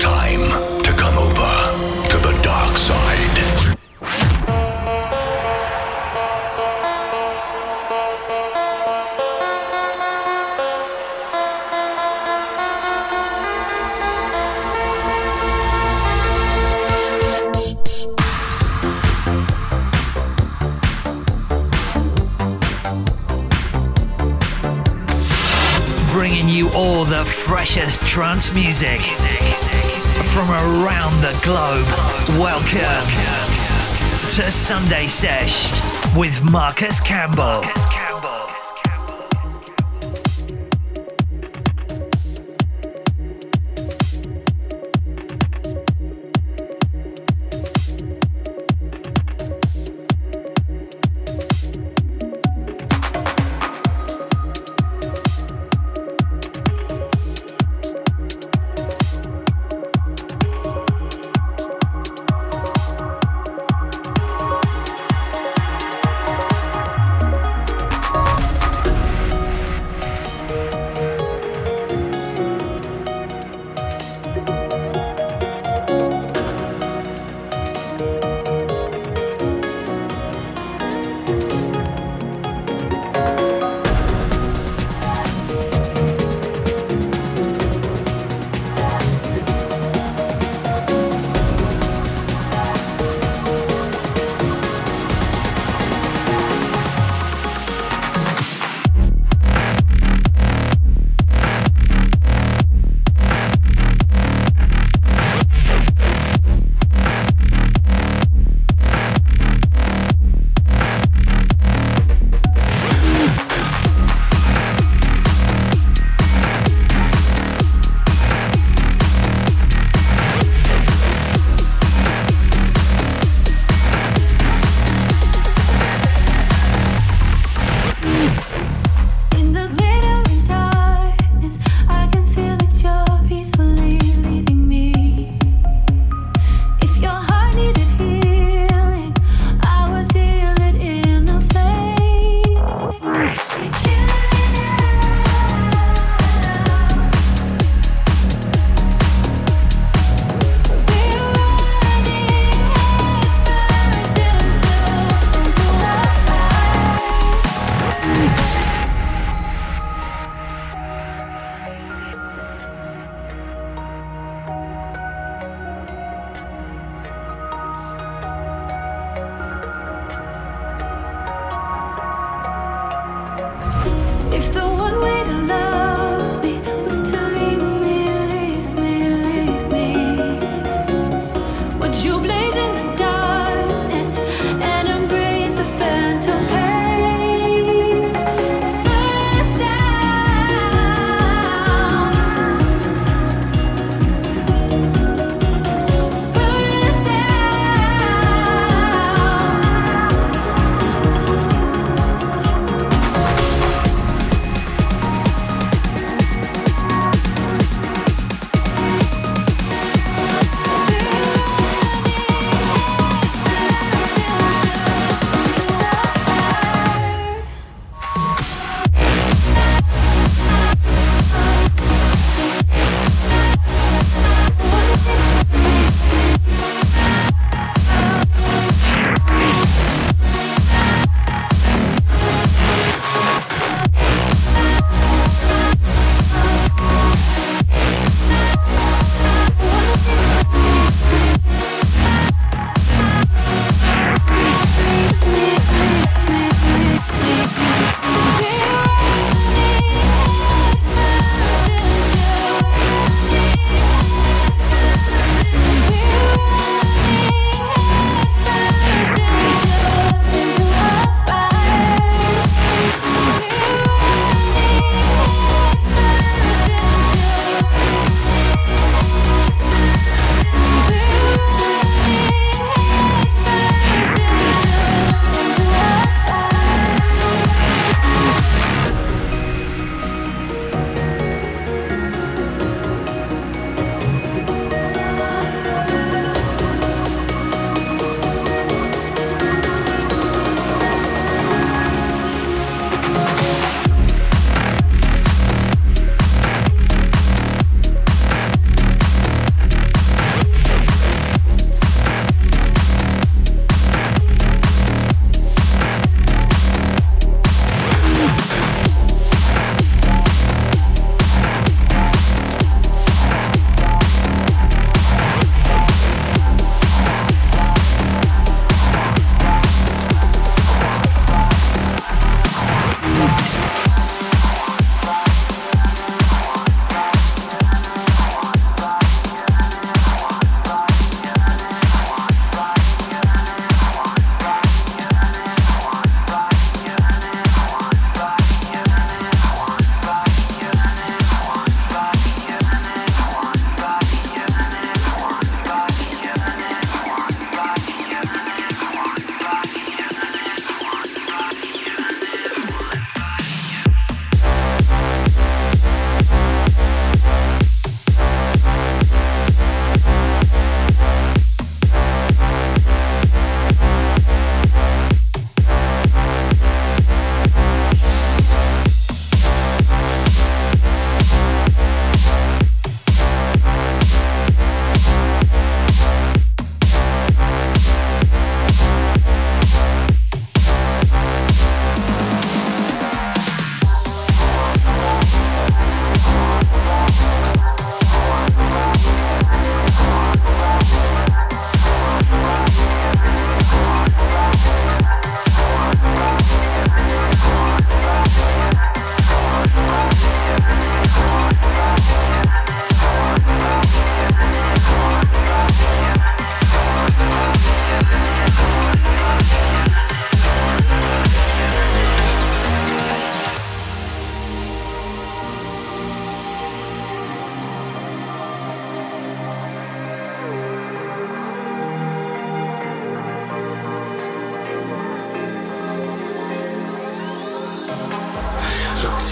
Time to come over to the dark side. bringing you all the freshest trance music. music from around the globe. Welcome to Sunday Sesh with Marcus Campbell.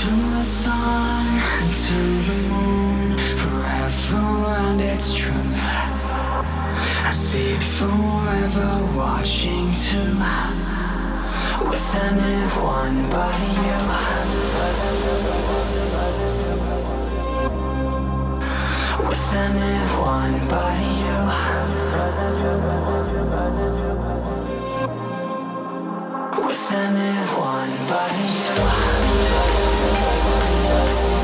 to the sun to the moon, forever and its truth. I see it forever watching too, with anyone but you. With anyone but you. With anyone but you. With me.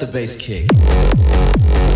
the bass kick.